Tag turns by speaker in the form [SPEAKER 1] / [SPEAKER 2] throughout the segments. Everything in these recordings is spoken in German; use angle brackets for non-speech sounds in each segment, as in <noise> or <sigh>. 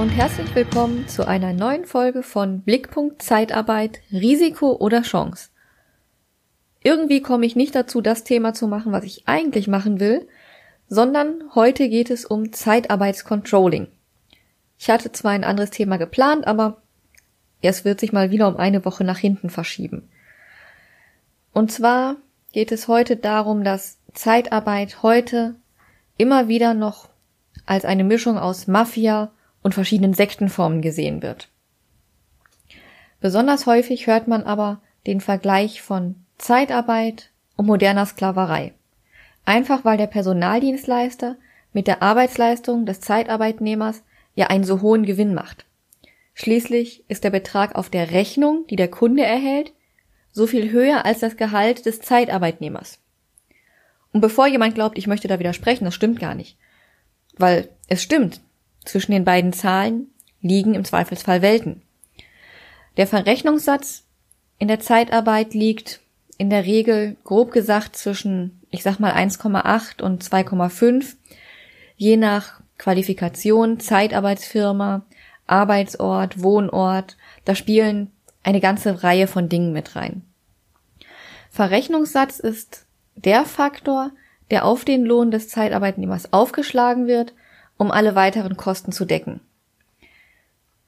[SPEAKER 1] und herzlich willkommen zu einer neuen Folge von Blickpunkt Zeitarbeit, Risiko oder Chance. Irgendwie komme ich nicht dazu, das Thema zu machen, was ich eigentlich machen will, sondern heute geht es um Zeitarbeitscontrolling. Ich hatte zwar ein anderes Thema geplant, aber es wird sich mal wieder um eine Woche nach hinten verschieben. Und zwar geht es heute darum, dass Zeitarbeit heute immer wieder noch als eine Mischung aus Mafia und verschiedenen Sektenformen gesehen wird. Besonders häufig hört man aber den Vergleich von Zeitarbeit und moderner Sklaverei. Einfach weil der Personaldienstleister mit der Arbeitsleistung des Zeitarbeitnehmers ja einen so hohen Gewinn macht. Schließlich ist der Betrag auf der Rechnung, die der Kunde erhält, so viel höher als das Gehalt des Zeitarbeitnehmers. Und bevor jemand glaubt, ich möchte da widersprechen, das stimmt gar nicht. Weil es stimmt, zwischen den beiden Zahlen liegen im Zweifelsfall Welten. Der Verrechnungssatz in der Zeitarbeit liegt in der Regel grob gesagt zwischen, ich sag mal 1,8 und 2,5, je nach Qualifikation, Zeitarbeitsfirma, Arbeitsort, Wohnort, da spielen eine ganze Reihe von Dingen mit rein. Verrechnungssatz ist der Faktor, der auf den Lohn des Zeitarbeitnehmers aufgeschlagen wird, um alle weiteren Kosten zu decken.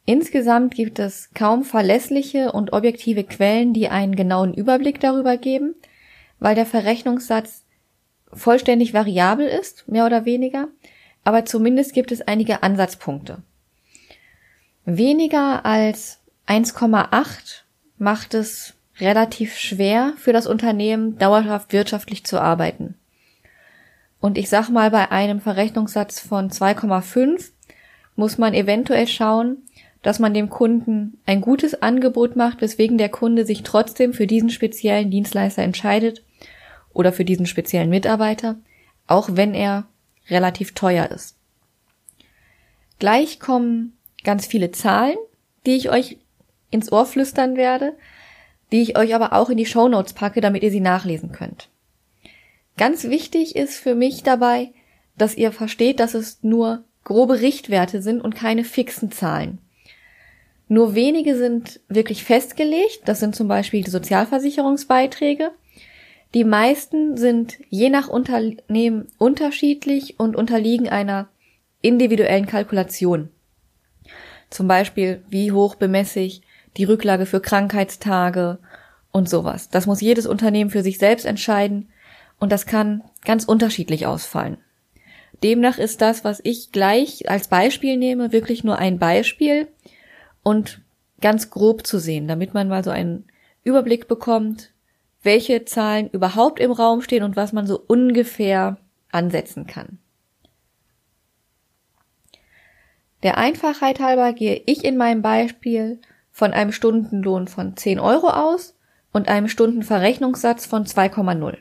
[SPEAKER 1] Insgesamt gibt es kaum verlässliche und objektive Quellen, die einen genauen Überblick darüber geben, weil der Verrechnungssatz vollständig variabel ist, mehr oder weniger, aber zumindest gibt es einige Ansatzpunkte. Weniger als 1,8 macht es relativ schwer für das Unternehmen, dauerhaft wirtschaftlich zu arbeiten. Und ich sag mal, bei einem Verrechnungssatz von 2,5 muss man eventuell schauen, dass man dem Kunden ein gutes Angebot macht, weswegen der Kunde sich trotzdem für diesen speziellen Dienstleister entscheidet oder für diesen speziellen Mitarbeiter, auch wenn er relativ teuer ist. Gleich kommen ganz viele Zahlen, die ich euch ins Ohr flüstern werde, die ich euch aber auch in die Show Notes packe, damit ihr sie nachlesen könnt. Ganz wichtig ist für mich dabei, dass ihr versteht, dass es nur grobe Richtwerte sind und keine fixen Zahlen. Nur wenige sind wirklich festgelegt, das sind zum Beispiel die Sozialversicherungsbeiträge. Die meisten sind je nach Unternehmen unterschiedlich und unterliegen einer individuellen Kalkulation. Zum Beispiel, wie hoch bemesse ich die Rücklage für Krankheitstage und sowas. Das muss jedes Unternehmen für sich selbst entscheiden und das kann ganz unterschiedlich ausfallen. Demnach ist das, was ich gleich als Beispiel nehme, wirklich nur ein Beispiel und ganz grob zu sehen, damit man mal so einen Überblick bekommt, welche Zahlen überhaupt im Raum stehen und was man so ungefähr ansetzen kann. Der Einfachheit halber gehe ich in meinem Beispiel von einem Stundenlohn von 10 Euro aus und einem Stundenverrechnungssatz von 2,0.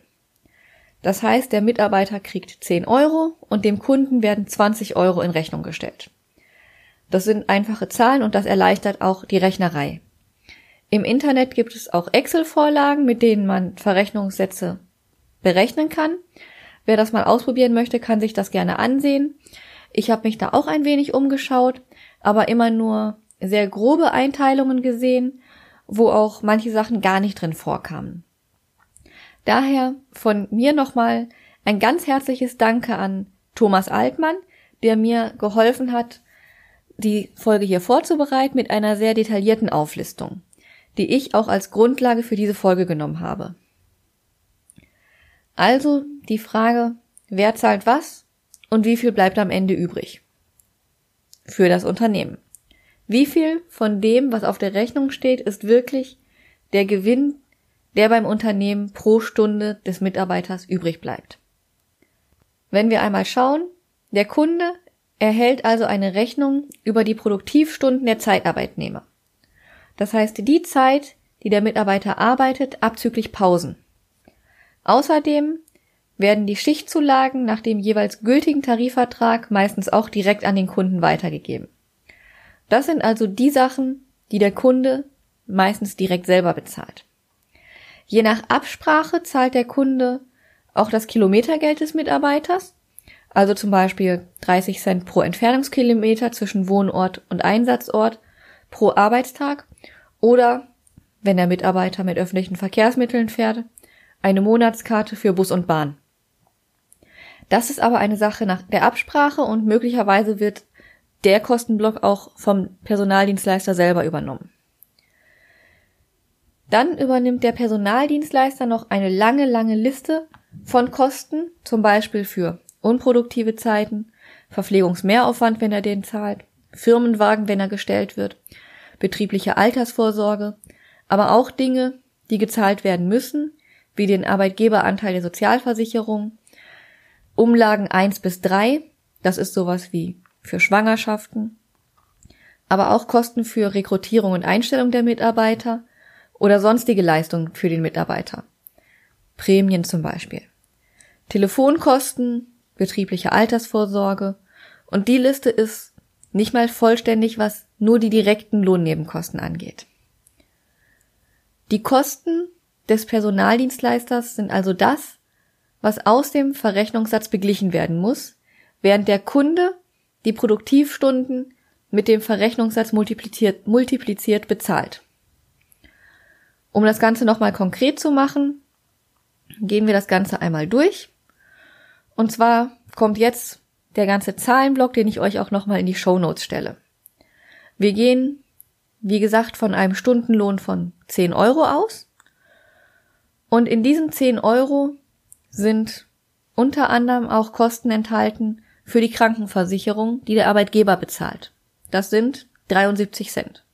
[SPEAKER 1] Das heißt, der Mitarbeiter kriegt 10 Euro und dem Kunden werden 20 Euro in Rechnung gestellt. Das sind einfache Zahlen und das erleichtert auch die Rechnerei. Im Internet gibt es auch Excel-Vorlagen, mit denen man Verrechnungssätze berechnen kann. Wer das mal ausprobieren möchte, kann sich das gerne ansehen. Ich habe mich da auch ein wenig umgeschaut, aber immer nur sehr grobe Einteilungen gesehen, wo auch manche Sachen gar nicht drin vorkamen. Daher von mir nochmal ein ganz herzliches Danke an Thomas Altmann, der mir geholfen hat, die Folge hier vorzubereiten mit einer sehr detaillierten Auflistung, die ich auch als Grundlage für diese Folge genommen habe. Also die Frage, wer zahlt was und wie viel bleibt am Ende übrig? Für das Unternehmen. Wie viel von dem, was auf der Rechnung steht, ist wirklich der Gewinn, der beim Unternehmen pro Stunde des Mitarbeiters übrig bleibt? Wenn wir einmal schauen, der Kunde erhält also eine Rechnung über die Produktivstunden der Zeitarbeitnehmer. Das heißt die Zeit, die der Mitarbeiter arbeitet, abzüglich Pausen. Außerdem werden die Schichtzulagen nach dem jeweils gültigen Tarifvertrag meistens auch direkt an den Kunden weitergegeben. Das sind also die Sachen, die der Kunde meistens direkt selber bezahlt. Je nach Absprache zahlt der Kunde auch das Kilometergeld des Mitarbeiters, Also zum Beispiel 30 Cent pro Entfernungskilometer zwischen Wohnort und Einsatzort pro Arbeitstag oder, wenn der Mitarbeiter mit öffentlichen Verkehrsmitteln fährt, eine Monatskarte für Bus und Bahn. Das ist aber eine Sache nach der Absprache und möglicherweise wird der Kostenblock auch vom Personaldienstleister selber übernommen. Dann übernimmt der Personaldienstleister noch eine lange, lange Liste von Kosten, zum Beispiel für unproduktive Zeiten, Verpflegungsmehraufwand, wenn er den zahlt, Firmenwagen, wenn er gestellt wird, betriebliche Altersvorsorge, aber auch Dinge, die gezahlt werden müssen, wie den Arbeitgeberanteil der Sozialversicherung, Umlagen eins bis drei, das ist sowas wie für Schwangerschaften, aber auch Kosten für Rekrutierung und Einstellung der Mitarbeiter oder sonstige Leistungen für den Mitarbeiter. Prämien zum Beispiel. Telefonkosten, betriebliche Altersvorsorge und die Liste ist nicht mal vollständig, was nur die direkten Lohnnebenkosten angeht. Die Kosten des Personaldienstleisters sind also das, was aus dem Verrechnungssatz beglichen werden muss, während der Kunde die Produktivstunden mit dem Verrechnungssatz multipliziert, multipliziert bezahlt. Um das Ganze nochmal konkret zu machen, gehen wir das Ganze einmal durch. Und zwar kommt jetzt der ganze Zahlenblock, den ich euch auch nochmal in die Show Notes stelle. Wir gehen, wie gesagt, von einem Stundenlohn von 10 Euro aus. Und in diesen 10 Euro sind unter anderem auch Kosten enthalten für die Krankenversicherung, die der Arbeitgeber bezahlt. Das sind 73 Cent.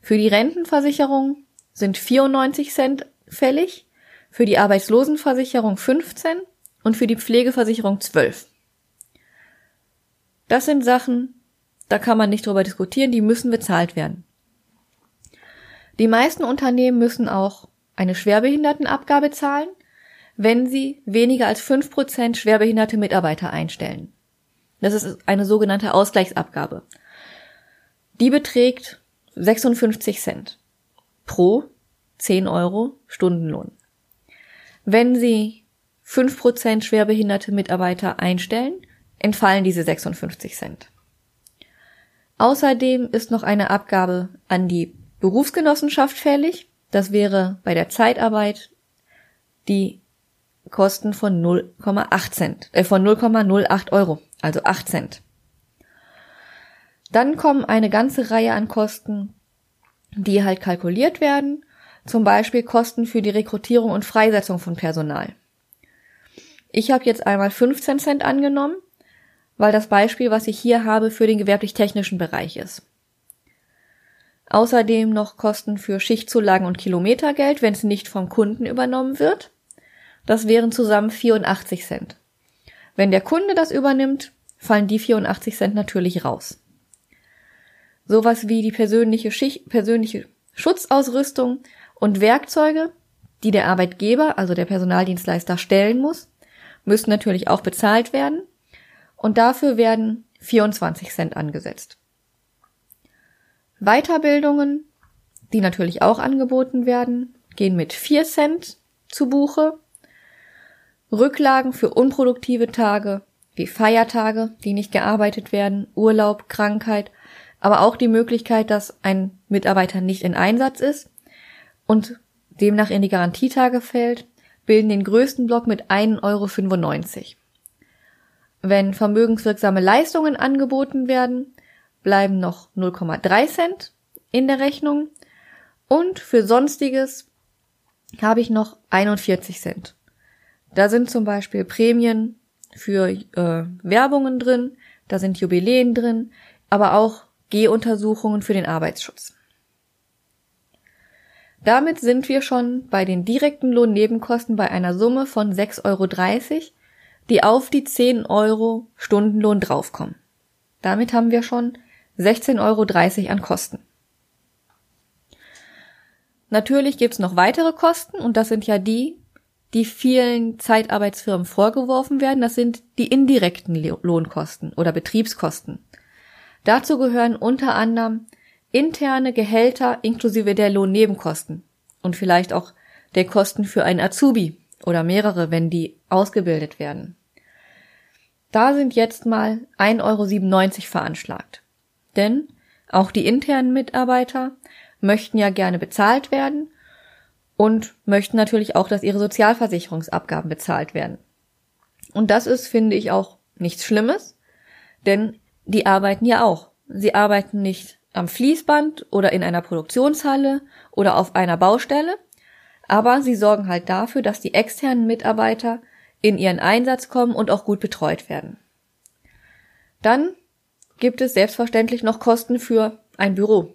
[SPEAKER 1] Für die Rentenversicherung sind 94 Cent fällig, für die Arbeitslosenversicherung 15 und für die Pflegeversicherung 12. Das sind Sachen, da kann man nicht drüber diskutieren, die müssen bezahlt werden. Die meisten Unternehmen müssen auch eine Schwerbehindertenabgabe zahlen, wenn sie weniger als fünf Prozent schwerbehinderte Mitarbeiter einstellen. Das ist eine sogenannte Ausgleichsabgabe. Die beträgt 56 Cent pro 10 Euro Stundenlohn. Wenn Sie fünf Prozent schwerbehinderte Mitarbeiter einstellen, entfallen diese 56 Cent. Außerdem ist noch eine Abgabe an die Berufsgenossenschaft fällig. Das wäre bei der Zeitarbeit die Kosten von 0,8 Cent, äh, von 0,08 Euro, also 8 Cent. Dann kommen eine ganze Reihe an Kosten, die halt kalkuliert werden, zum Beispiel Kosten für die Rekrutierung und Freisetzung von Personal. Ich habe jetzt einmal 15 Cent angenommen, weil das Beispiel, was ich hier habe, für den gewerblich-technischen Bereich ist. Außerdem noch Kosten für Schichtzulagen und Kilometergeld, wenn es nicht vom Kunden übernommen wird. Das wären zusammen 84 Cent. Wenn der Kunde das übernimmt, fallen die 84 Cent natürlich raus. Sowas wie die persönliche, Schicht, persönliche Schutzausrüstung und Werkzeuge, die der Arbeitgeber, also der Personaldienstleister, stellen muss, müssen natürlich auch bezahlt werden. Und dafür werden 24 Cent angesetzt. Weiterbildungen, die natürlich auch angeboten werden, gehen mit 4 Cent zu Buche Rücklagen für unproduktive Tage wie Feiertage, die nicht gearbeitet werden, Urlaub, Krankheit, aber auch die Möglichkeit, dass ein Mitarbeiter nicht in Einsatz ist und demnach in die Garantietage fällt, bilden den größten Block mit 1,95 Euro. Wenn vermögenswirksame Leistungen angeboten werden, bleiben noch 0,3 Cent in der Rechnung und für Sonstiges habe ich noch 41 Cent. Da sind zum Beispiel Prämien für äh, Werbungen drin, da sind Jubiläen drin, aber auch Gehuntersuchungen für den Arbeitsschutz. Damit sind wir schon bei den direkten Lohnnebenkosten bei einer Summe von 6,30 Euro, die auf die 10 Euro Stundenlohn draufkommen. Damit haben wir schon 16,30 Euro an Kosten. Natürlich gibt's noch weitere Kosten und das sind ja die, die vielen Zeitarbeitsfirmen vorgeworfen werden, das sind die indirekten Lohnkosten oder Betriebskosten. Dazu gehören unter anderem interne Gehälter inklusive der Lohnnebenkosten und vielleicht auch der Kosten für einen Azubi oder mehrere, wenn die ausgebildet werden. da sind jetzt mal 1,97 Euro veranschlagt. Denn auch die internen Mitarbeiter möchten ja gerne bezahlt werden und möchten natürlich auch, dass ihre Sozialversicherungsabgaben bezahlt werden. Und das ist, finde ich, auch nichts Schlimmes, denn die arbeiten ja auch. Sie arbeiten nicht am Fließband oder in einer Produktionshalle oder auf einer Baustelle, aber sie sorgen halt dafür, dass die externen Mitarbeiter in ihren Einsatz kommen und auch gut betreut werden. Dann gibt es selbstverständlich noch Kosten für ein Büro.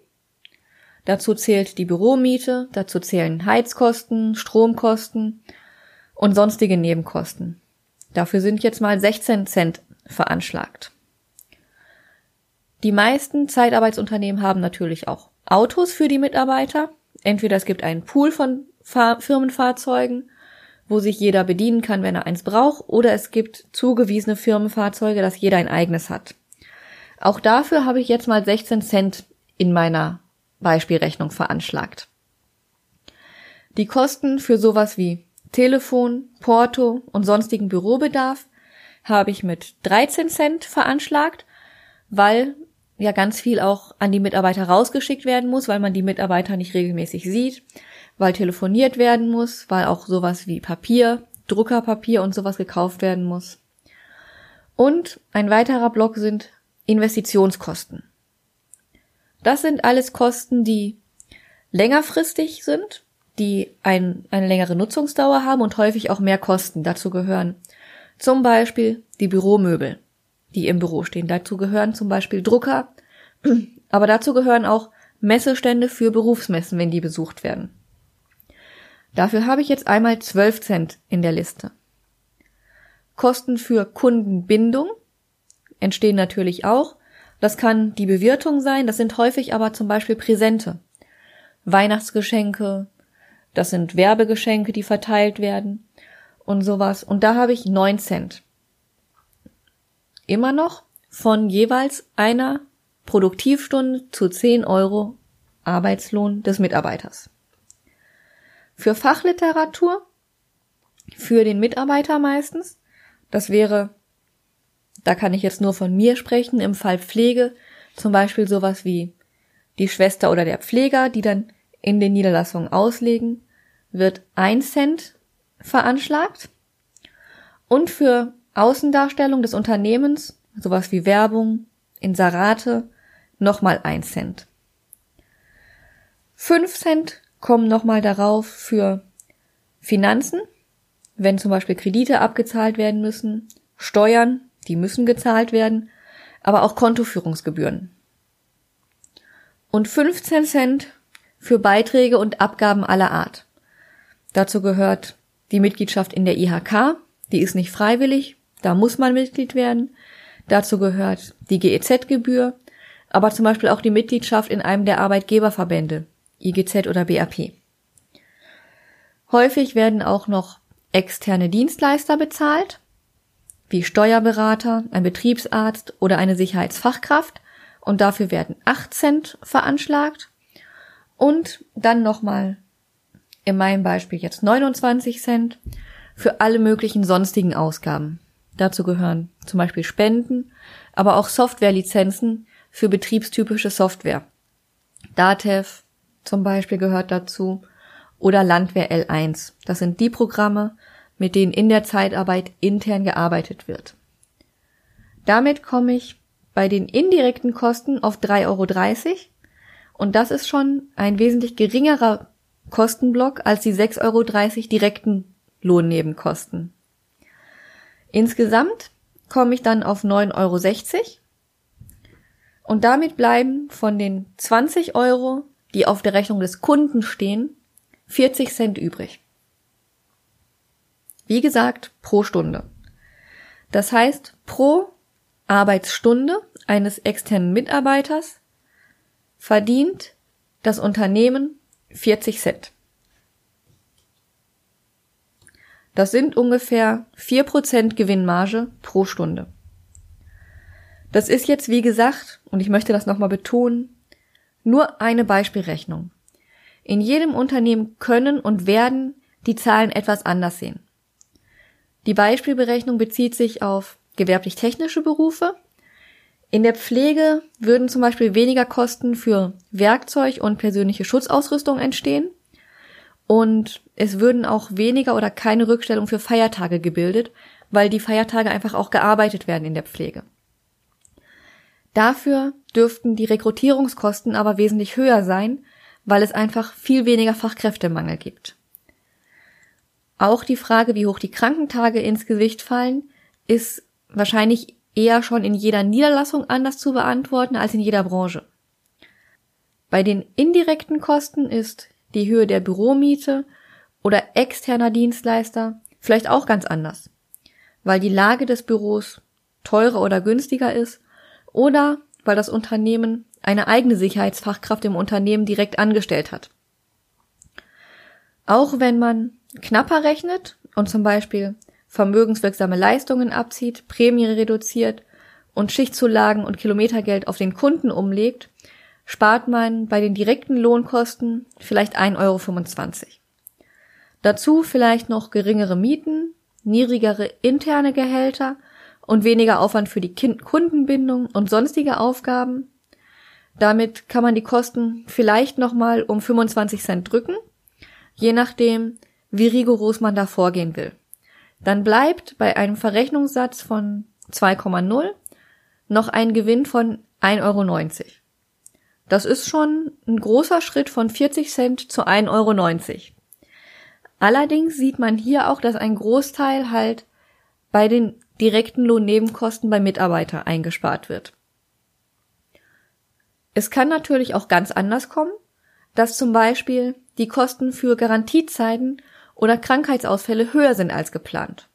[SPEAKER 1] Dazu zählt die Büromiete, dazu zählen Heizkosten, Stromkosten und sonstige Nebenkosten. Dafür sind jetzt mal 16 Cent veranschlagt. Die meisten Zeitarbeitsunternehmen haben natürlich auch Autos für die Mitarbeiter. Entweder es gibt einen Pool von Fahr Firmenfahrzeugen, wo sich jeder bedienen kann, wenn er eins braucht, oder es gibt zugewiesene Firmenfahrzeuge, dass jeder ein eigenes hat. Auch dafür habe ich jetzt mal 16 Cent in meiner Beispielrechnung veranschlagt. Die Kosten für sowas wie Telefon, Porto und sonstigen Bürobedarf habe ich mit 13 Cent veranschlagt, weil ja ganz viel auch an die Mitarbeiter rausgeschickt werden muss, weil man die Mitarbeiter nicht regelmäßig sieht, weil telefoniert werden muss, weil auch sowas wie Papier, Druckerpapier und sowas gekauft werden muss. Und ein weiterer Block sind Investitionskosten. Das sind alles Kosten, die längerfristig sind, die ein, eine längere Nutzungsdauer haben und häufig auch mehr kosten. Dazu gehören zum Beispiel die Büromöbel, die im Büro stehen. Dazu gehören zum Beispiel Drucker, <clears throat> aber dazu gehören auch Messestände für Berufsmessen, wenn die besucht werden. Dafür habe ich jetzt einmal 12 Cent in der Liste. Kosten für Kundenbindung entstehen natürlich auch. Das kann die Bewirtung sein, das sind häufig aber zum Beispiel Präsente. Weihnachtsgeschenke, das sind Werbegeschenke, die verteilt werden und sowas. Und da habe ich neun Cent. Immer noch von jeweils einer Produktivstunde zu zehn Euro Arbeitslohn des Mitarbeiters. Für Fachliteratur, für den Mitarbeiter meistens, das wäre da kann ich jetzt nur von mir sprechen, im Fall Pflege, zum Beispiel sowas wie die Schwester oder der Pfleger, die dann in den Niederlassungen auslegen, wird ein Cent veranschlagt. Und für Außendarstellung des Unternehmens, sowas wie Werbung, Inserate, nochmal ein Cent. Fünf Cent kommen nochmal darauf für Finanzen, wenn zum Beispiel Kredite abgezahlt werden müssen, Steuern, die müssen gezahlt werden, aber auch Kontoführungsgebühren. Und 15 Cent für Beiträge und Abgaben aller Art. Dazu gehört die Mitgliedschaft in der IHK, die ist nicht freiwillig, da muss man Mitglied werden. Dazu gehört die GEZ-Gebühr, aber zum Beispiel auch die Mitgliedschaft in einem der Arbeitgeberverbände, IGZ oder BAP. Häufig werden auch noch externe Dienstleister bezahlt wie Steuerberater, ein Betriebsarzt oder eine Sicherheitsfachkraft und dafür werden 8 Cent veranschlagt und dann nochmal in meinem Beispiel jetzt 29 Cent für alle möglichen sonstigen Ausgaben. Dazu gehören zum Beispiel Spenden, aber auch Softwarelizenzen für betriebstypische Software. Datev zum Beispiel gehört dazu oder Landwehr L1. Das sind die Programme, mit denen in der Zeitarbeit intern gearbeitet wird. Damit komme ich bei den indirekten Kosten auf 3,30 Euro und das ist schon ein wesentlich geringerer Kostenblock als die 6,30 Euro direkten Lohnnebenkosten. Insgesamt komme ich dann auf 9,60 Euro und damit bleiben von den 20 Euro, die auf der Rechnung des Kunden stehen, 40 Cent übrig. Wie gesagt, pro Stunde. Das heißt, pro Arbeitsstunde eines externen Mitarbeiters verdient das Unternehmen 40 Cent. Das sind ungefähr 4% Gewinnmarge pro Stunde. Das ist jetzt, wie gesagt, und ich möchte das nochmal betonen, nur eine Beispielrechnung. In jedem Unternehmen können und werden die Zahlen etwas anders sehen. Die Beispielberechnung bezieht sich auf gewerblich-technische Berufe. In der Pflege würden zum Beispiel weniger Kosten für Werkzeug und persönliche Schutzausrüstung entstehen. Und es würden auch weniger oder keine Rückstellung für Feiertage gebildet, weil die Feiertage einfach auch gearbeitet werden in der Pflege. Dafür dürften die Rekrutierungskosten aber wesentlich höher sein, weil es einfach viel weniger Fachkräftemangel gibt. Auch die Frage, wie hoch die Krankentage ins Gewicht fallen, ist wahrscheinlich eher schon in jeder Niederlassung anders zu beantworten als in jeder Branche. Bei den indirekten Kosten ist die Höhe der Büromiete oder externer Dienstleister vielleicht auch ganz anders, weil die Lage des Büros teurer oder günstiger ist oder weil das Unternehmen eine eigene Sicherheitsfachkraft im Unternehmen direkt angestellt hat. Auch wenn man knapper rechnet und zum Beispiel vermögenswirksame Leistungen abzieht, Prämie reduziert und Schichtzulagen und Kilometergeld auf den Kunden umlegt, spart man bei den direkten Lohnkosten vielleicht 1,25 Euro. Dazu vielleicht noch geringere Mieten, niedrigere interne Gehälter und weniger Aufwand für die Kundenbindung und sonstige Aufgaben. Damit kann man die Kosten vielleicht nochmal um 25 Cent drücken, je nachdem, wie rigoros man da vorgehen will. Dann bleibt bei einem Verrechnungssatz von 2,0 noch ein Gewinn von 1,90 Euro. Das ist schon ein großer Schritt von 40 Cent zu 1,90 Euro. Allerdings sieht man hier auch, dass ein Großteil halt bei den direkten Lohnnebenkosten bei Mitarbeiter eingespart wird. Es kann natürlich auch ganz anders kommen, dass zum Beispiel die Kosten für Garantiezeiten oder Krankheitsausfälle höher sind als geplant.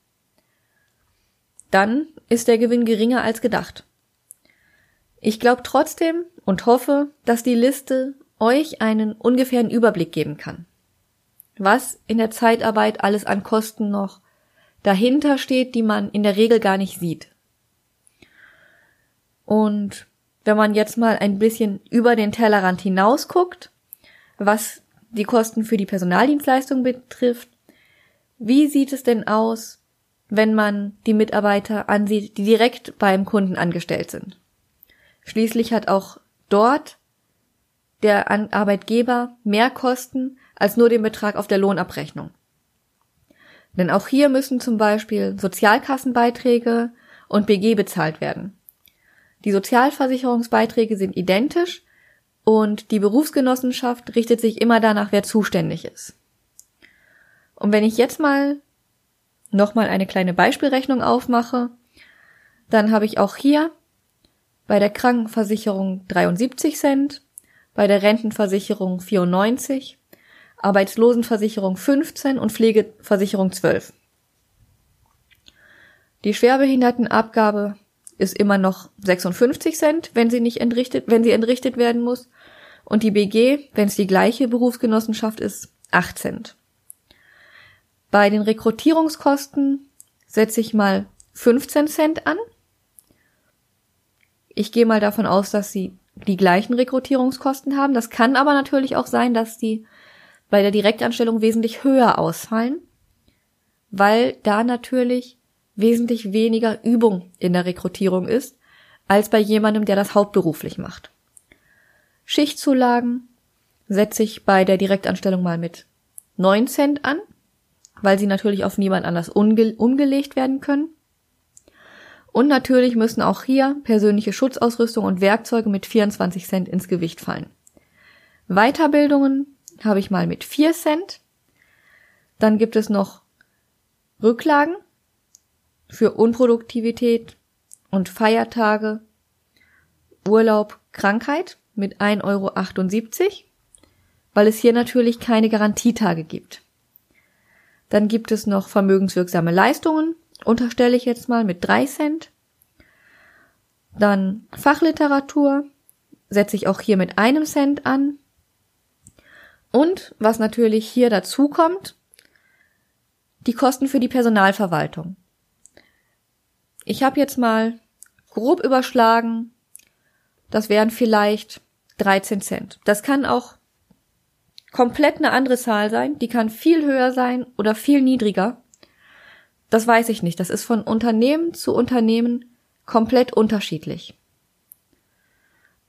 [SPEAKER 1] Dann ist der Gewinn geringer als gedacht. Ich glaube trotzdem und hoffe, dass die Liste euch einen ungefähren Überblick geben kann. Was in der Zeitarbeit alles an Kosten noch dahinter steht, die man in der Regel gar nicht sieht. Und wenn man jetzt mal ein bisschen über den Tellerrand hinaus guckt, was die Kosten für die Personaldienstleistung betrifft, wie sieht es denn aus, wenn man die Mitarbeiter ansieht, die direkt beim Kunden angestellt sind? Schließlich hat auch dort der Arbeitgeber mehr Kosten als nur den Betrag auf der Lohnabrechnung. Denn auch hier müssen zum Beispiel Sozialkassenbeiträge und BG bezahlt werden. Die Sozialversicherungsbeiträge sind identisch und die Berufsgenossenschaft richtet sich immer danach, wer zuständig ist. Und wenn ich jetzt mal nochmal eine kleine Beispielrechnung aufmache, dann habe ich auch hier bei der Krankenversicherung 73 Cent, bei der Rentenversicherung 94, Arbeitslosenversicherung 15 und Pflegeversicherung 12. Die Schwerbehindertenabgabe ist immer noch 56 Cent, wenn sie nicht entrichtet, wenn sie entrichtet werden muss. Und die BG, wenn es die gleiche Berufsgenossenschaft ist, 8 Cent. Bei den Rekrutierungskosten setze ich mal 15 Cent an. Ich gehe mal davon aus, dass sie die gleichen Rekrutierungskosten haben. Das kann aber natürlich auch sein, dass die bei der Direktanstellung wesentlich höher ausfallen, weil da natürlich wesentlich weniger Übung in der Rekrutierung ist, als bei jemandem, der das hauptberuflich macht. Schichtzulagen setze ich bei der Direktanstellung mal mit 9 Cent an, weil sie natürlich auf niemand anders umgelegt werden können. Und natürlich müssen auch hier persönliche Schutzausrüstung und Werkzeuge mit 24 Cent ins Gewicht fallen. Weiterbildungen habe ich mal mit 4 Cent. Dann gibt es noch Rücklagen für Unproduktivität und Feiertage, Urlaub, Krankheit mit 1,78 Euro, weil es hier natürlich keine Garantietage gibt. Dann gibt es noch vermögenswirksame Leistungen, unterstelle ich jetzt mal mit 3 Cent. Dann Fachliteratur setze ich auch hier mit einem Cent an. Und was natürlich hier dazu kommt, die Kosten für die Personalverwaltung. Ich habe jetzt mal grob überschlagen, das wären vielleicht 13 Cent. Das kann auch komplett eine andere Zahl sein, die kann viel höher sein oder viel niedriger. Das weiß ich nicht. Das ist von Unternehmen zu Unternehmen komplett unterschiedlich.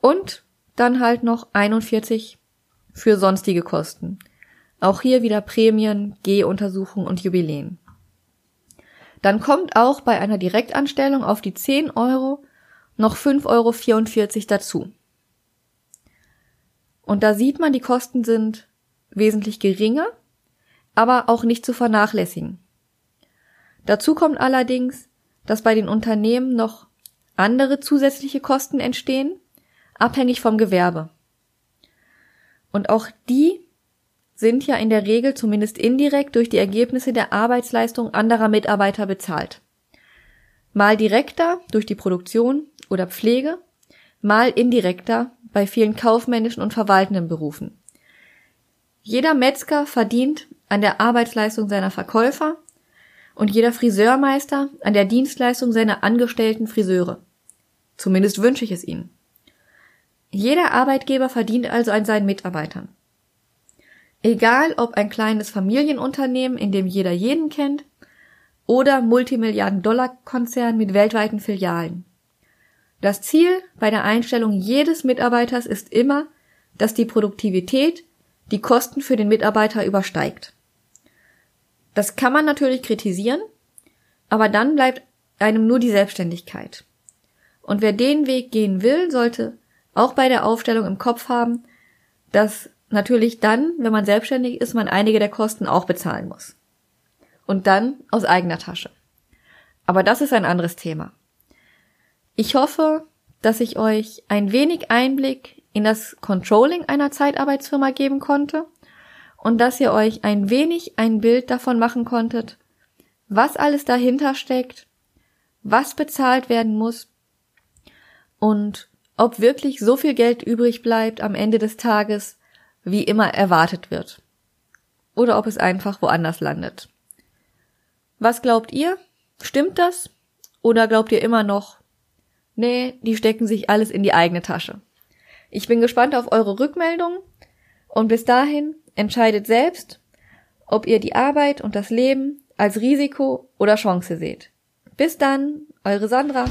[SPEAKER 1] Und dann halt noch 41 für sonstige Kosten. Auch hier wieder Prämien, G-Untersuchungen und Jubiläen. Dann kommt auch bei einer Direktanstellung auf die 10 Euro noch 5,44 Euro dazu. Und da sieht man, die Kosten sind wesentlich geringer, aber auch nicht zu vernachlässigen. Dazu kommt allerdings, dass bei den Unternehmen noch andere zusätzliche Kosten entstehen, abhängig vom Gewerbe. Und auch die sind ja in der Regel zumindest indirekt durch die Ergebnisse der Arbeitsleistung anderer Mitarbeiter bezahlt. Mal direkter durch die Produktion oder Pflege, mal indirekter bei vielen kaufmännischen und verwaltenden Berufen. Jeder Metzger verdient an der Arbeitsleistung seiner Verkäufer und jeder Friseurmeister an der Dienstleistung seiner angestellten Friseure. Zumindest wünsche ich es ihnen. Jeder Arbeitgeber verdient also an seinen Mitarbeitern. Egal ob ein kleines Familienunternehmen, in dem jeder jeden kennt, oder Multimilliarden-Dollar-Konzern mit weltweiten Filialen. Das Ziel bei der Einstellung jedes Mitarbeiters ist immer, dass die Produktivität die Kosten für den Mitarbeiter übersteigt. Das kann man natürlich kritisieren, aber dann bleibt einem nur die Selbstständigkeit. Und wer den Weg gehen will, sollte auch bei der Aufstellung im Kopf haben, dass natürlich dann, wenn man selbstständig ist, man einige der Kosten auch bezahlen muss. Und dann aus eigener Tasche. Aber das ist ein anderes Thema. Ich hoffe, dass ich euch ein wenig Einblick in das Controlling einer Zeitarbeitsfirma geben konnte und dass ihr euch ein wenig ein Bild davon machen konntet, was alles dahinter steckt, was bezahlt werden muss und ob wirklich so viel Geld übrig bleibt am Ende des Tages, wie immer erwartet wird. Oder ob es einfach woanders landet. Was glaubt ihr? Stimmt das? Oder glaubt ihr immer noch, Nee, die stecken sich alles in die eigene Tasche. Ich bin gespannt auf eure Rückmeldungen und bis dahin entscheidet selbst, ob ihr die Arbeit und das Leben als Risiko oder Chance seht. Bis dann, eure Sandra.